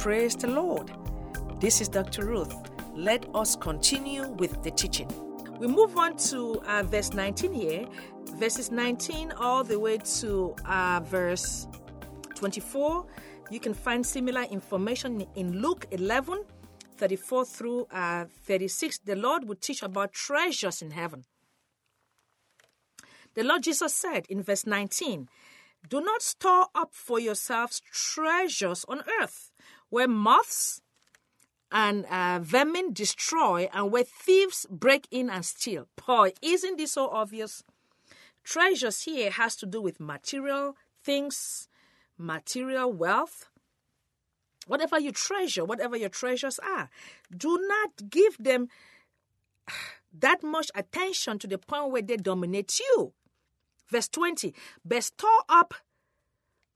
Praise the Lord. This is Dr. Ruth. Let us continue with the teaching. We move on to uh, verse 19 here, verses 19 all the way to uh, verse 24. You can find similar information in Luke 11, 34 through uh, 36. The Lord will teach about treasures in heaven. The Lord Jesus said in verse 19, Do not store up for yourselves treasures on earth, where moths and uh, vermin destroy and where thieves break in and steal. Boy, isn't this so obvious? Treasures here has to do with material things, material wealth. Whatever you treasure, whatever your treasures are, do not give them that much attention to the point where they dominate you. Verse 20 Bestow up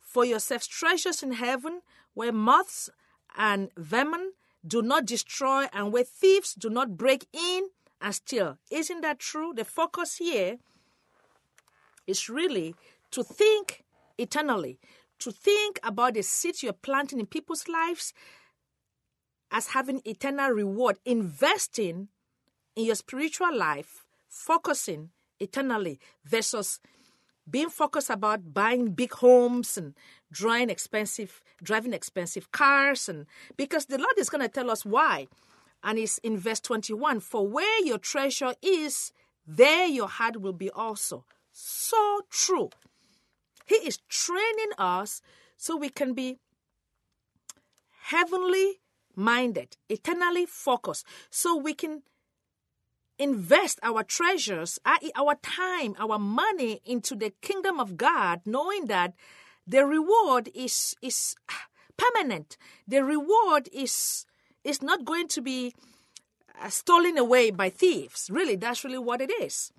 for yourselves treasures in heaven where moths and vermin do not destroy and where thieves do not break in and steal. Isn't that true? The focus here is really to think eternally, to think about the seeds you're planting in people's lives as having eternal reward, investing in your spiritual life, focusing eternally versus being focused about buying big homes and driving expensive driving expensive cars and because the lord is going to tell us why. And it's in verse 21 for where your treasure is there your heart will be also. So true. He is training us so we can be heavenly minded eternally focused so we can invest our treasures, i.e., our time, our money into the kingdom of God, knowing that the reward is is permanent. The reward is is not going to be uh, stolen away by thieves. Really, that's really what it is.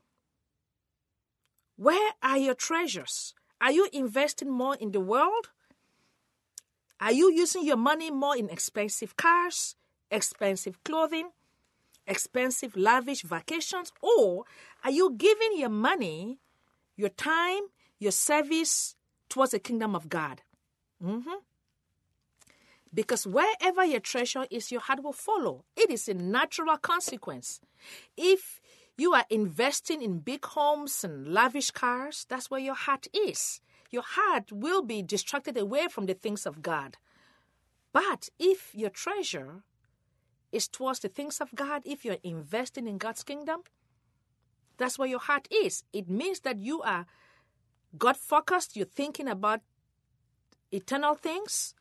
Where are your treasures? Are you investing more in the world? Are you using your money more in expensive cars, expensive clothing? Expensive, lavish vacations? Or are you giving your money, your time, your service towards the kingdom of God? Mm-hmm. Because wherever your treasure is, your heart will follow. It is a natural consequence. If you are investing in big homes and lavish cars, that's where your heart is. Your heart will be distracted away from the things of God. But if your treasure is towards the things of God, if you're investing in God's kingdom, that's where your heart is. It means that you are God focused, you're thinking about eternal things,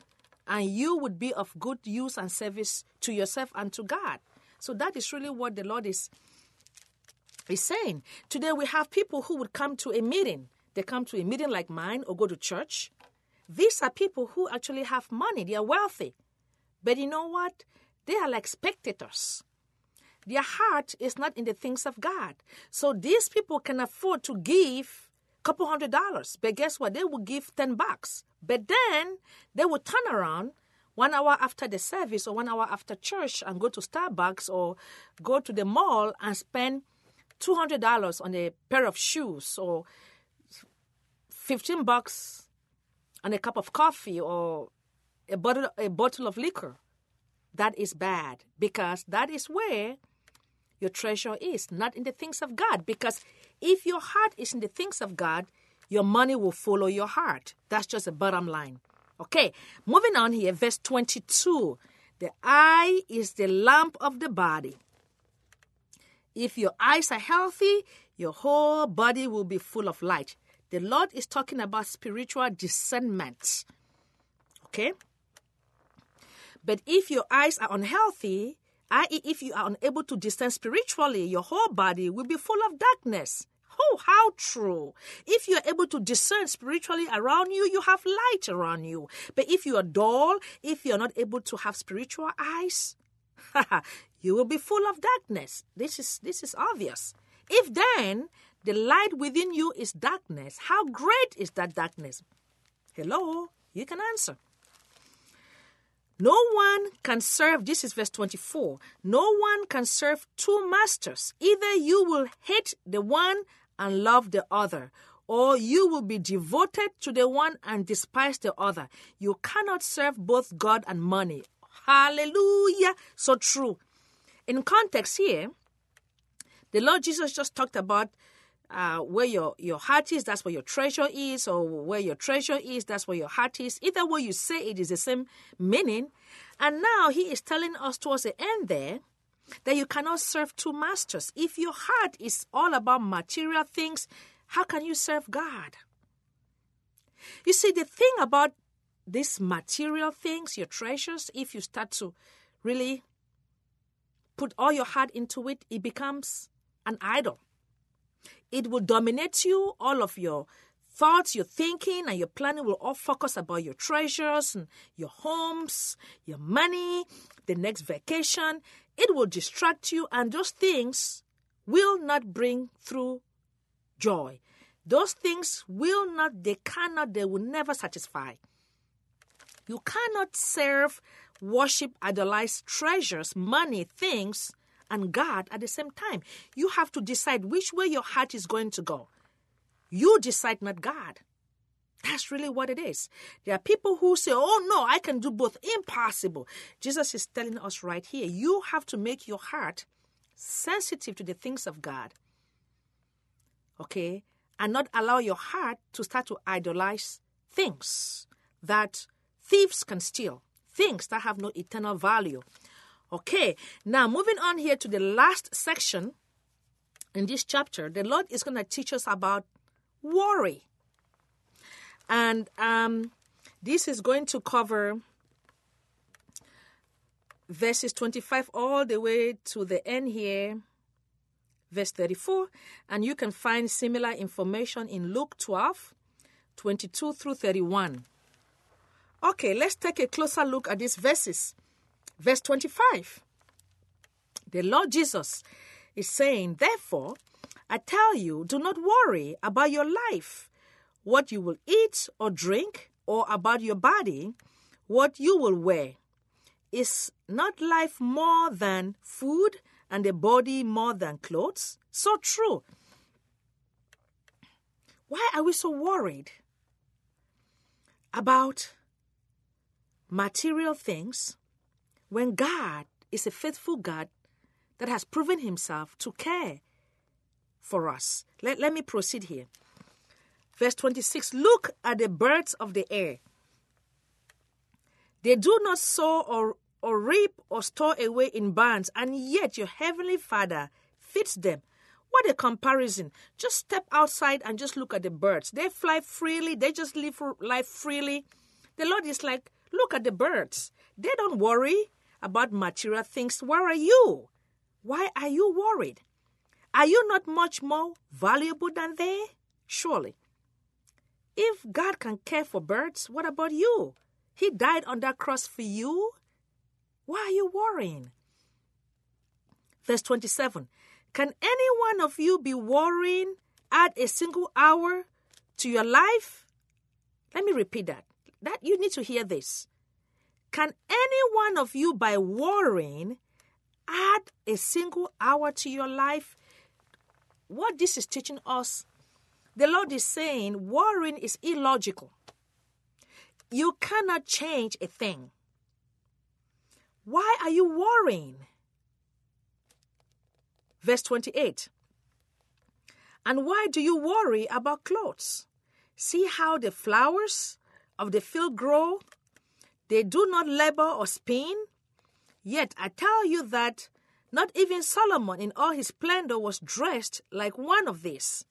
and you would be of good use and service to yourself and to God. So that is really what the Lord is, is saying. Today we have people who would come to a meeting. They come to a meeting like mine or go to church. These are people who actually have money, they are wealthy. But you know what? They are like spectators. Their heart is not in the things of God. So these people can afford to give a couple hundred dollars. But guess what? They will give 10 bucks. But then they will turn around one hour after the service or one hour after church and go to Starbucks or go to the mall and spend $200 on a pair of shoes or 15 bucks on a cup of coffee or a bottle, a bottle of liquor that is bad because that is where your treasure is, not in the things of God. Because if your heart is in the things of God, your money will follow your heart. That's just the bottom line. Okay, moving on here, verse 22. The eye is the lamp of the body. If your eyes are healthy, your whole body will be full of light. The Lord is talking about spiritual discernment. Okay? But if your eyes are unhealthy, i.e., if you are unable to discern spiritually, your whole body will be full of darkness. Oh, how true. If you are able to discern spiritually around you, you have light around you. But if you are dull, if you are not able to have spiritual eyes, you will be full of darkness. This is this is obvious. If then the light within you is darkness, how great is that darkness? Hello, you can answer. No one can serve, this is verse 24. No one can serve two masters. Either you will hate the one and love the other, or you will be devoted to the one and despise the other. You cannot serve both God and money. Hallelujah. So true. In context here, the Lord Jesus just talked about uh, where your, your heart is, that's where your treasure is, or where your treasure is, that's where your heart is. Either way you say it is the same meaning. And now he is telling us towards the end there that you cannot serve two masters. If your heart is all about material things, how can you serve God? You see, the thing about these material things, your treasures, if you start to really put all your heart into it, it becomes an idol. It will dominate you, all of your thoughts, your thinking, and your planning will all focus about your treasures and your homes, your money, the next vacation. It will distract you, and those things will not bring through joy. Those things will not, they cannot, they will never satisfy. You cannot serve, worship, idolize treasures, money, things, and God at the same time. You have to decide which way your heart is going to go. You decide, not God. That's really what it is. There are people who say, Oh, no, I can do both. Impossible. Jesus is telling us right here you have to make your heart sensitive to the things of God. Okay? And not allow your heart to start to idolize things that thieves can steal, things that have no eternal value. Okay, now moving on here to the last section in this chapter, the Lord is going to teach us about worry. And um, this is going to cover verses 25 all the way to the end here, verse 34. And you can find similar information in Luke 12, 22 through 31. Okay, let's take a closer look at these verses. Verse 25. The Lord Jesus is saying, Therefore, I tell you, do not worry about your life, what you will eat or drink, or about your body, what you will wear. Is not life more than food, and the body more than clothes? So true. Why are we so worried about material things when God is a faithful God that has proven himself to care for us. Let, let me proceed here. Verse 26 Look at the birds of the air. They do not sow or, or reap or store away in barns, and yet your heavenly Father feeds them. What a comparison. Just step outside and just look at the birds. They fly freely, they just live life freely. The Lord is like, Look at the birds. They don't worry about material things. Where are you? Why are you worried? Are you not much more valuable than they? Surely. If God can care for birds, what about you? He died on that cross for you. Why are you worrying? Verse 27 Can any one of you be worrying add a single hour to your life? Let me repeat that. That you need to hear this. Can any one of you, by worrying, add a single hour to your life? What this is teaching us, the Lord is saying worrying is illogical. You cannot change a thing. Why are you worrying? Verse 28. And why do you worry about clothes? See how the flowers of the field grow? They do not labor or spin. Yet I tell you that not even Solomon in all his splendor was dressed like one of these.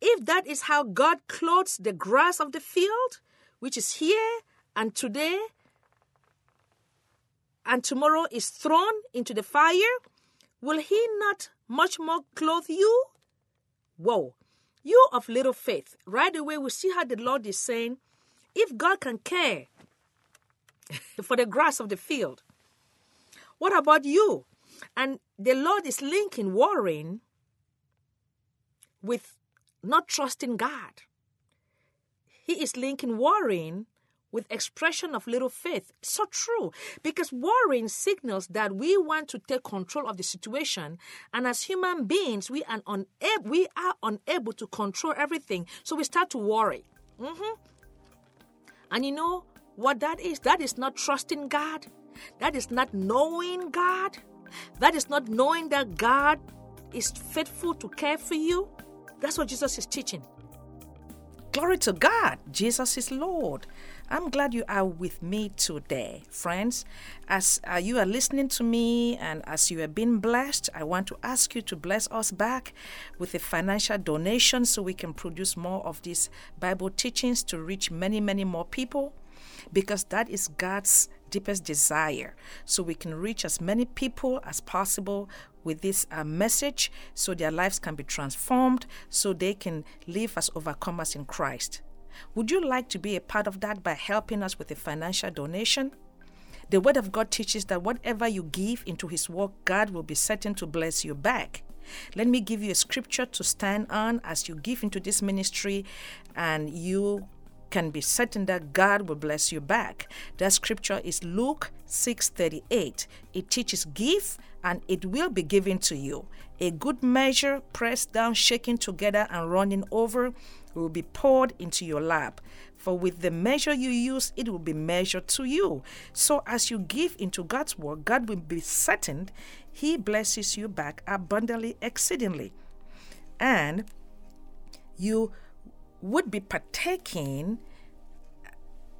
If that is how God clothes the grass of the field, which is here and today, and tomorrow is thrown into the fire, will he not much more clothe you? Whoa, you of little faith. Right away, we see how the Lord is saying, if God can care for the grass of the field, what about you? And the Lord is linking worrying with not trusting God. He is linking worrying with expression of little faith. So true. Because worrying signals that we want to take control of the situation. And as human beings, we are, unable, we are unable to control everything. So we start to worry. Mm-hmm. And you know what that is? That is not trusting God. That is not knowing God. That is not knowing that God is faithful to care for you. That's what Jesus is teaching. Glory to God. Jesus is Lord. I'm glad you are with me today, friends. As uh, you are listening to me and as you have been blessed, I want to ask you to bless us back with a financial donation so we can produce more of these Bible teachings to reach many, many more people because that is God's deepest desire. So we can reach as many people as possible with this uh, message so their lives can be transformed, so they can live as overcomers in Christ. Would you like to be a part of that by helping us with a financial donation? The Word of God teaches that whatever you give into His work, God will be certain to bless you back. Let me give you a scripture to stand on as you give into this ministry, and you can be certain that God will bless you back. That scripture is Luke 6:38. It teaches give and it will be given to you. A good measure, pressed down, shaken together and running over will be poured into your lap. For with the measure you use, it will be measured to you. So as you give into God's work, God will be certain He blesses you back abundantly, exceedingly. And you would be partaking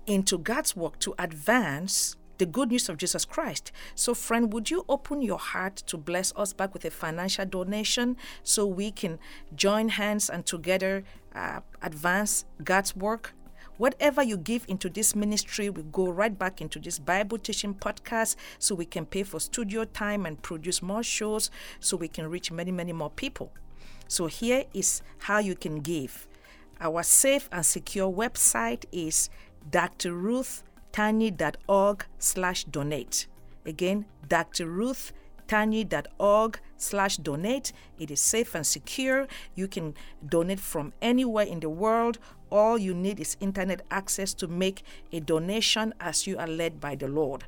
into God's work to advance the good news of Jesus Christ. So, friend, would you open your heart to bless us back with a financial donation so we can join hands and together uh, advance God's work? Whatever you give into this ministry will go right back into this Bible teaching podcast so we can pay for studio time and produce more shows so we can reach many, many more people. So, here is how you can give. Our safe and secure website is drruthtanyi.org slash donate. Again, drruthtanyi.org slash donate. It is safe and secure. You can donate from anywhere in the world. All you need is internet access to make a donation as you are led by the Lord.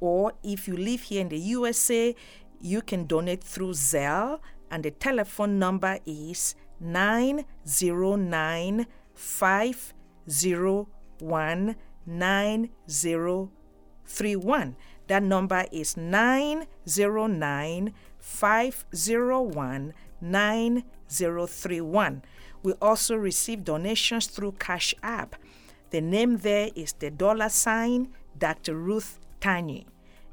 Or if you live here in the USA, you can donate through Zelle, and the telephone number is 909 501 9031. That number is 909 501 9031. We also receive donations through Cash App. The name there is the dollar sign Dr. Ruth Tanyi.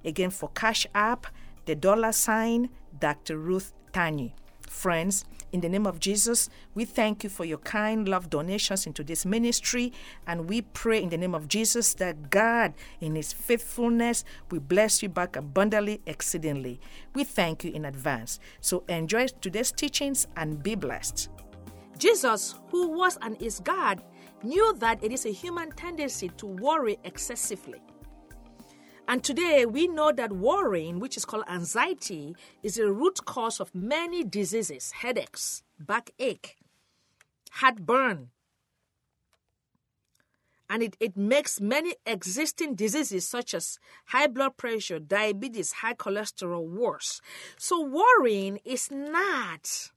Again, for Cash App, the dollar sign Dr. Ruth Tanyi. Friends, in the name of Jesus, we thank you for your kind love donations into this ministry. And we pray in the name of Jesus that God, in His faithfulness, will bless you back abundantly, exceedingly. We thank you in advance. So enjoy today's teachings and be blessed. Jesus, who was and is God, knew that it is a human tendency to worry excessively. And today we know that worrying, which is called anxiety, is a root cause of many diseases headaches, backache, heartburn. And it, it makes many existing diseases such as high blood pressure, diabetes, high cholesterol worse. So worrying is not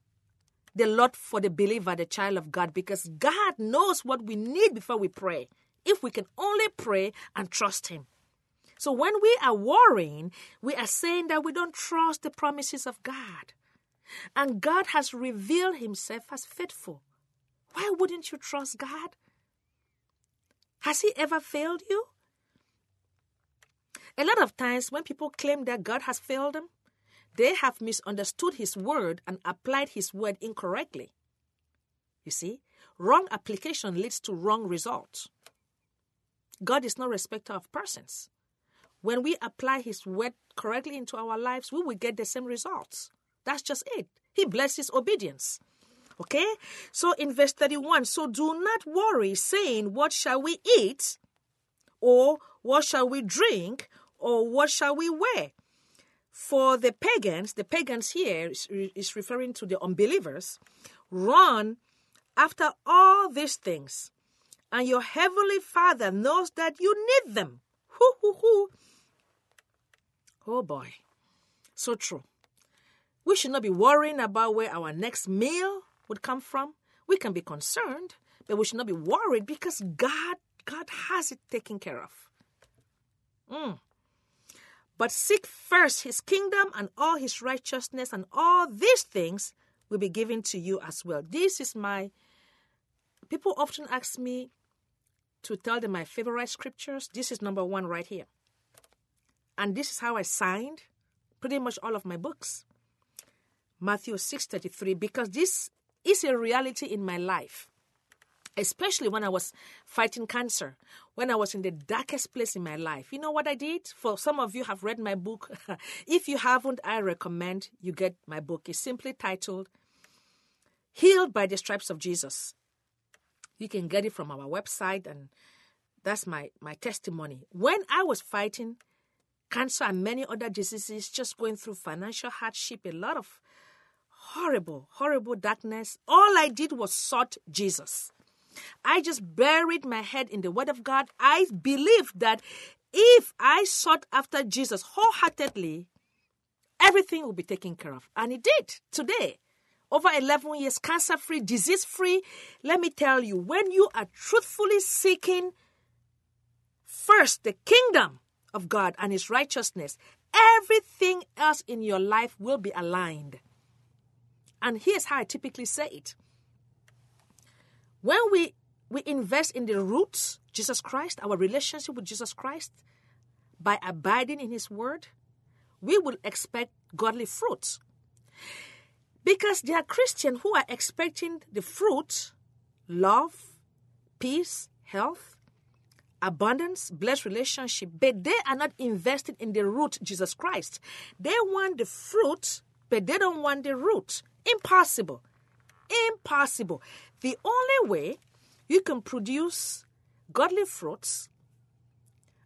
the lot for the believer, the child of God, because God knows what we need before we pray. If we can only pray and trust Him. So when we are worrying, we are saying that we don't trust the promises of God. And God has revealed himself as faithful. Why wouldn't you trust God? Has he ever failed you? A lot of times when people claim that God has failed them, they have misunderstood his word and applied his word incorrectly. You see, wrong application leads to wrong results. God is no respecter of persons. When we apply His word correctly into our lives, we will get the same results. That's just it. He blesses obedience. Okay? So in verse 31, so do not worry, saying, What shall we eat? Or what shall we drink? Or what shall we wear? For the pagans, the pagans here is, is referring to the unbelievers, run after all these things and your heavenly Father knows that you need them. Hoo, hoo, hoo. Oh boy, so true. We should not be worrying about where our next meal would come from. We can be concerned, but we should not be worried because God, God has it taken care of. Mm. But seek first his kingdom and all his righteousness, and all these things will be given to you as well. This is my. People often ask me to tell them my favorite scriptures. This is number one right here. And this is how I signed pretty much all of my books. Matthew 6:33 because this is a reality in my life especially when I was fighting cancer, when I was in the darkest place in my life. You know what I did? For some of you have read my book. if you haven't, I recommend you get my book. It's simply titled Healed by the Stripes of Jesus. You can get it from our website and that's my my testimony. When I was fighting cancer and many other diseases, just going through financial hardship, a lot of horrible, horrible darkness, all I did was sought Jesus. I just buried my head in the Word of God. I believed that if I sought after Jesus wholeheartedly, everything will be taken care of. And it did today. Over 11 years, cancer free, disease free. Let me tell you, when you are truthfully seeking first the kingdom of God and His righteousness, everything else in your life will be aligned. And here's how I typically say it when we we invest in the roots, Jesus Christ, our relationship with Jesus Christ, by abiding in His Word, we will expect godly fruits. Because there are Christians who are expecting the fruit, love, peace, health, abundance, blessed relationship, but they are not invested in the root, Jesus Christ. They want the fruit, but they don't want the root. Impossible. Impossible. The only way you can produce godly fruits,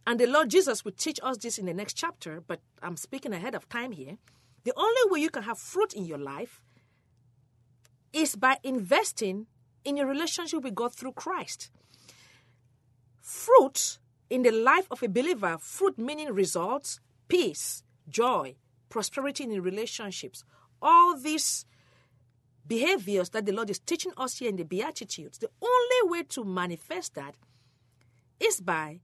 and the Lord Jesus will teach us this in the next chapter, but I'm speaking ahead of time here. The only way you can have fruit in your life is by investing in your relationship with God through Christ. Fruit in the life of a believer, fruit meaning results, peace, joy, prosperity in relationships. All these behaviors that the Lord is teaching us here in the Beatitudes, the only way to manifest that is by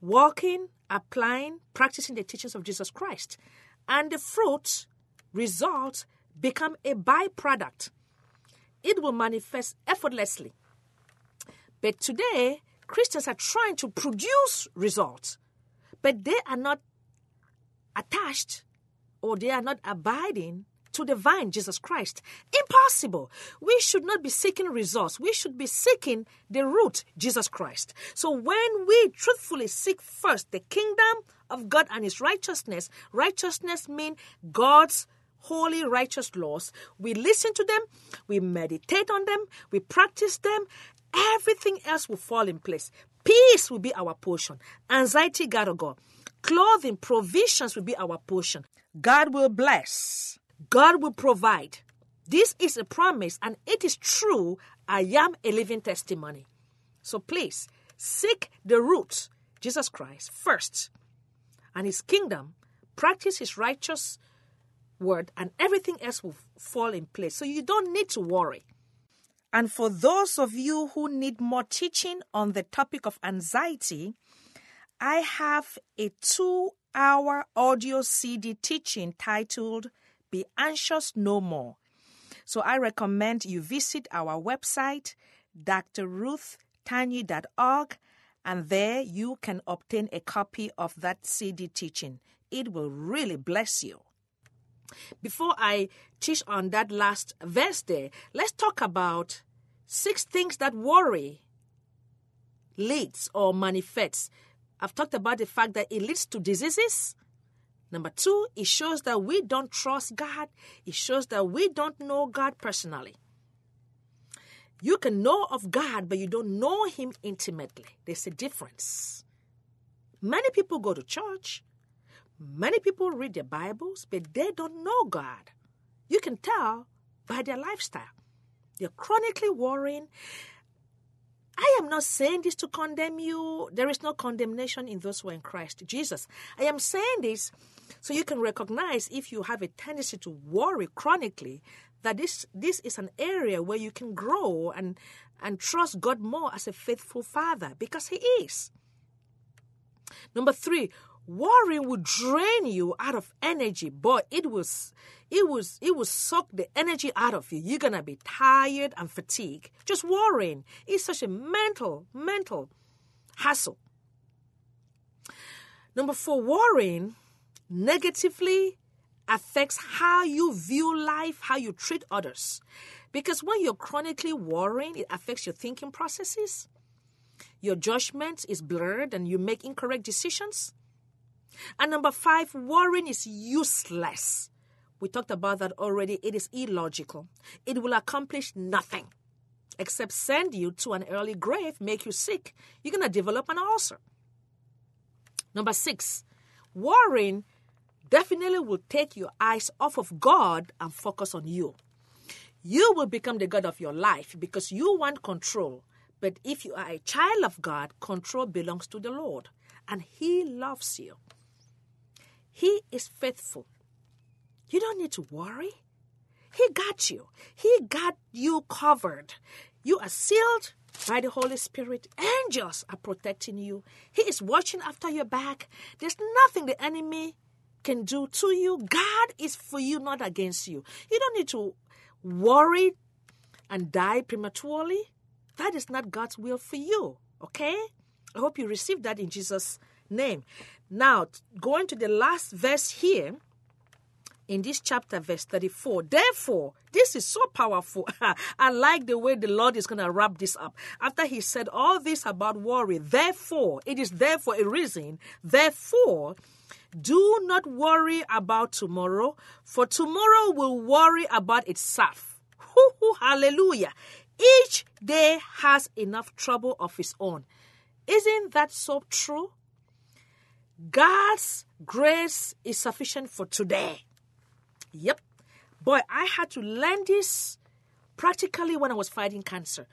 walking, applying, practicing the teachings of Jesus Christ. And the fruit, results, become a byproduct. It will manifest effortlessly. But today, Christians are trying to produce results, but they are not attached or they are not abiding to the vine, Jesus Christ. Impossible. We should not be seeking results. We should be seeking the root, Jesus Christ. So when we truthfully seek first the kingdom of God and His righteousness, righteousness means God's holy, righteous laws. We listen to them, we meditate on them, we practice them, everything else will fall in place. Peace will be our portion. Anxiety gotta go. Clothing, provisions will be our portion. God will bless. God will provide. This is a promise and it is true. I am a living testimony. So please seek the root, Jesus Christ, first, and his kingdom. Practice his righteous word, and everything else will fall in place. So you don't need to worry. And for those of you who need more teaching on the topic of anxiety, I have a two hour audio CD teaching titled be anxious no more. So I recommend you visit our website, drruthtanyi.org, and there you can obtain a copy of that CD teaching. It will really bless you. Before I teach on that last verse there, let's talk about six things that worry leads or manifests. I've talked about the fact that it leads to diseases, Number two, it shows that we don't trust God. It shows that we don't know God personally. You can know of God, but you don't know Him intimately. There's a difference. Many people go to church, many people read their Bibles, but they don't know God. You can tell by their lifestyle. They're chronically worrying. I am not saying this to condemn you. There is no condemnation in those who are in Christ Jesus. I am saying this so you can recognize if you have a tendency to worry chronically that this this is an area where you can grow and and trust God more as a faithful father because he is. Number 3, worrying will drain you out of energy, but it was it was it will suck the energy out of you. You're gonna be tired and fatigued. Just worrying. It's such a mental, mental hassle. Number four, worrying negatively affects how you view life, how you treat others. Because when you're chronically worrying, it affects your thinking processes. Your judgment is blurred and you make incorrect decisions. And number five, worrying is useless. We talked about that already. It is illogical. It will accomplish nothing except send you to an early grave, make you sick. You're going to develop an ulcer. Number six, worrying definitely will take your eyes off of God and focus on you. You will become the God of your life because you want control. But if you are a child of God, control belongs to the Lord, and He loves you. He is faithful. You don't need to worry. He got you. He got you covered. You are sealed by the Holy Spirit. Angels are protecting you. He is watching after your back. There's nothing the enemy can do to you. God is for you, not against you. You don't need to worry and die prematurely. That is not God's will for you. Okay? I hope you receive that in Jesus' name. Now, going to the last verse here in this chapter, verse 34. Therefore, this is so powerful. I like the way the Lord is going to wrap this up. After he said all this about worry, therefore, it is therefore a reason. Therefore, do not worry about tomorrow, for tomorrow will worry about itself. hallelujah. Each day has enough trouble of its own. Isn't that so true? God's grace is sufficient for today. Yep. Boy, I had to learn this practically when I was fighting cancer.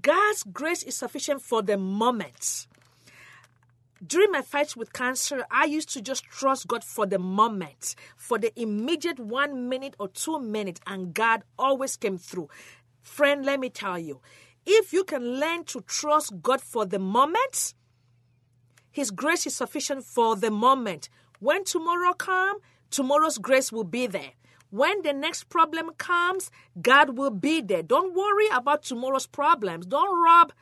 God's grace is sufficient for the moment. During my fights with cancer, I used to just trust God for the moment, for the immediate one minute or two minutes, and God always came through. Friend, let me tell you, if you can learn to trust God for the moment, his grace is sufficient for the moment. When tomorrow comes, tomorrow's grace will be there. When the next problem comes, God will be there. Don't worry about tomorrow's problems. Don't rob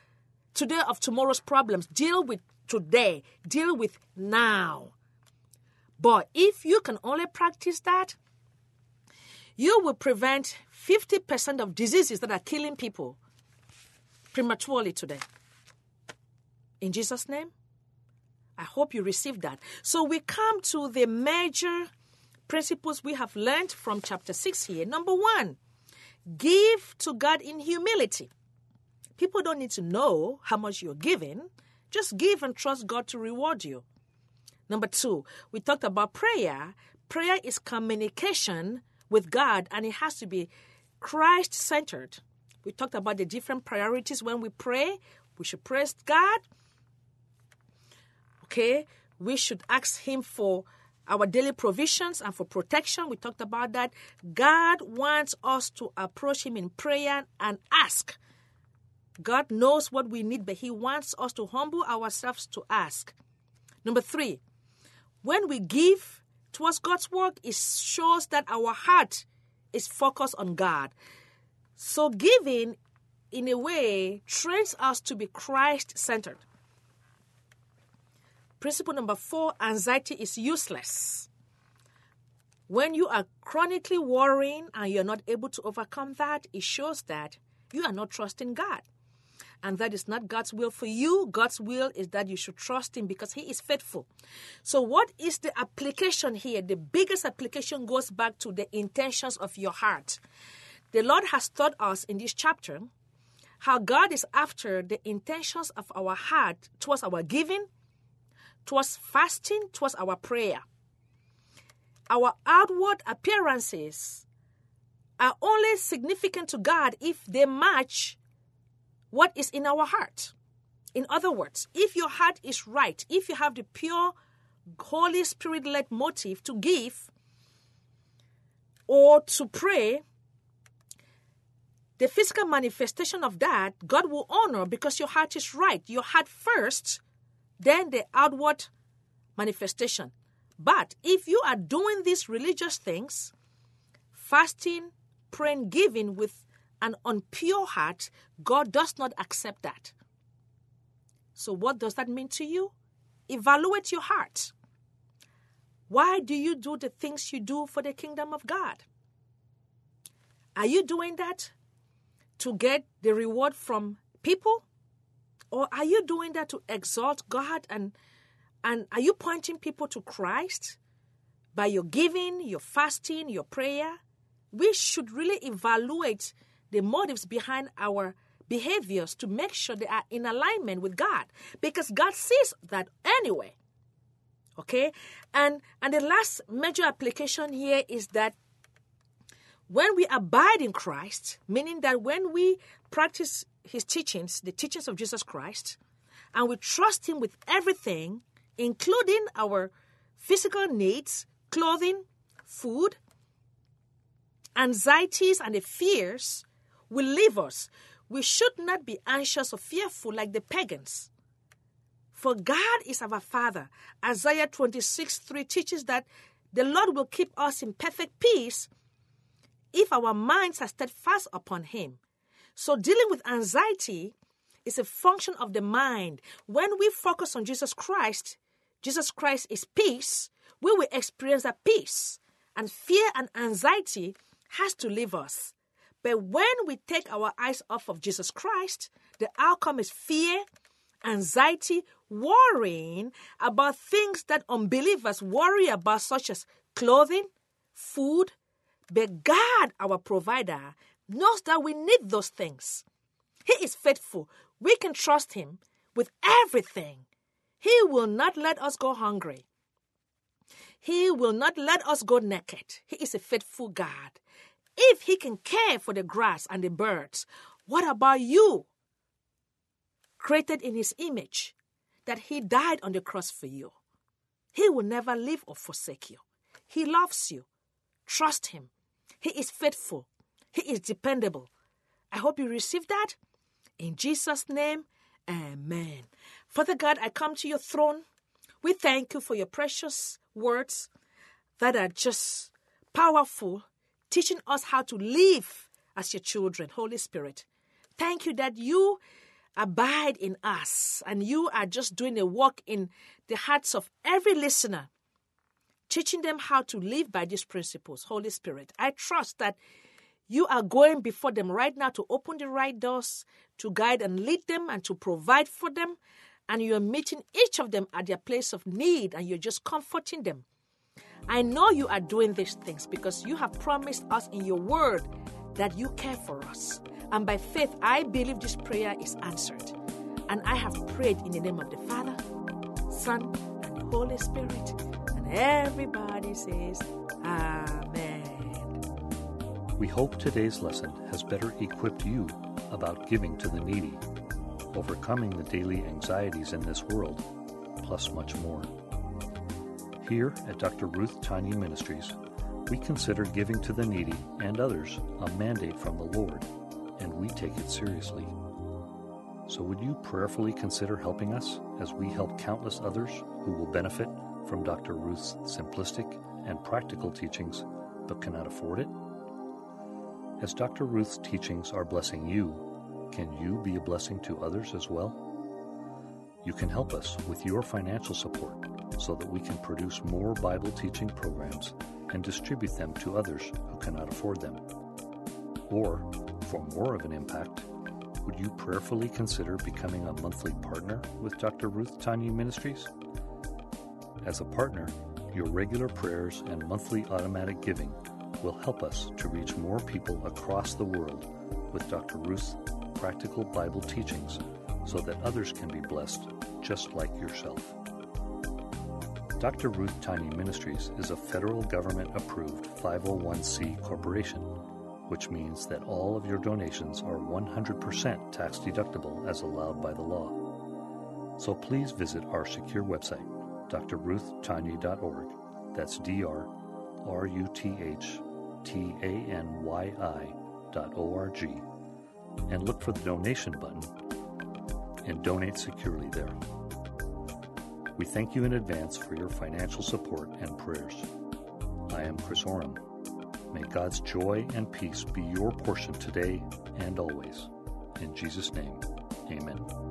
today of tomorrow's problems. Deal with today. Deal with now. But if you can only practice that, you will prevent 50% of diseases that are killing people prematurely today. In Jesus' name, I hope you received that. So we come to the major principles we have learned from chapter 6 here. Number one, give to God in humility. People don't need to know how much you're giving. Just give and trust God to reward you. Number two, we talked about prayer. Prayer is communication with God and it has to be Christ centered. We talked about the different priorities when we pray. We should praise God okay, we should ask Him for our daily provisions and for protection. We talked about that. God wants us to approach Him in prayer and ask. God knows what we need, but He wants us to humble ourselves to ask. Number three, when we give towards God's work, it shows that our heart is focused on God. So, giving, in a way, trains us to be Christ centered. Principle number four anxiety is useless. When you are chronically worrying and you're not able to overcome that, it shows that you are not trusting God. And that is not God's will for you. God's will is that you should trust Him because He is faithful. So, what is the application here? The biggest application goes back to the intentions of your heart. The Lord has taught us in this chapter how God is after the intentions of our heart towards our giving, towards fasting, towards our prayer. Our outward appearances are only significant to God if they match what is in our heart. In other words, if your heart is right, if you have the pure, Holy Spirit led motive to give or to pray, the physical manifestation of that, God will honor because your heart is right. Your heart first, then the outward manifestation. But if you are doing these religious things, fasting, praying, giving with an unpure heart, God does not accept that. So, what does that mean to you? Evaluate your heart. Why do you do the things you do for the kingdom of God? Are you doing that to get the reward from people? Or are you doing that to exalt God and and are you pointing people to Christ by your giving, your fasting, your prayer? We should really evaluate the motives behind our behaviors to make sure they are in alignment with God because God sees that anyway. Okay? And and the last major application here is that when we abide in Christ, meaning that when we practice his teachings, the teachings of Jesus Christ, and we trust him with everything, including our physical needs, clothing, food, anxieties, and the fears will leave us. We should not be anxious or fearful like the pagans. For God is our Father. Isaiah 26 3 teaches that the Lord will keep us in perfect peace if our minds are steadfast upon Him. So, dealing with anxiety is a function of the mind. When we focus on Jesus Christ, Jesus Christ is peace, we will experience that peace. And fear and anxiety has to leave us. But when we take our eyes off of Jesus Christ, the outcome is fear, anxiety, worrying about things that unbelievers worry about, such as clothing, food, but God, our provider, knows that we need those things. He is faithful. We can trust Him with everything. He will not let us go hungry. He will not let us go naked. He is a faithful God. If He can care for the grass and the birds, what about you? Created in His image, that He died on the cross for you. He will never leave or forsake you. He loves you. Trust Him. He is faithful. He is dependable. I hope you receive that. In Jesus' name, amen. Father God, I come to your throne. We thank you for your precious words that are just powerful, teaching us how to live as your children. Holy Spirit, thank you that you abide in us and you are just doing a work in the hearts of every listener teaching them how to live by these principles. Holy Spirit, I trust that you are going before them right now to open the right doors, to guide and lead them, and to provide for them. And you are meeting each of them at their place of need, and you're just comforting them. I know you are doing these things because you have promised us in your word that you care for us. And by faith, I believe this prayer is answered. And I have prayed in the name of the Father, Son, and the Holy Spirit. And everybody says, Amen. We hope today's lesson has better equipped you about giving to the needy, overcoming the daily anxieties in this world, plus much more. Here at Dr. Ruth Tanyi Ministries, we consider giving to the needy and others a mandate from the Lord, and we take it seriously. So, would you prayerfully consider helping us as we help countless others who will benefit from Dr. Ruth's simplistic and practical teachings but cannot afford it? As Dr. Ruth's teachings are blessing you, can you be a blessing to others as well? You can help us with your financial support so that we can produce more Bible teaching programs and distribute them to others who cannot afford them. Or, for more of an impact, would you prayerfully consider becoming a monthly partner with Dr. Ruth Tanyi Ministries? As a partner, your regular prayers and monthly automatic giving will help us to reach more people across the world with Dr. Ruth's practical Bible teachings so that others can be blessed just like yourself. Dr. Ruth Tanyi Ministries is a federal government approved 501c corporation, which means that all of your donations are 100% tax deductible as allowed by the law. So please visit our secure website, drruthtanyi.org. That's D R R U T H T A N Y I dot O R G and look for the donation button and donate securely there. We thank you in advance for your financial support and prayers. I am Chris Oram. May God's joy and peace be your portion today and always. In Jesus' name, amen.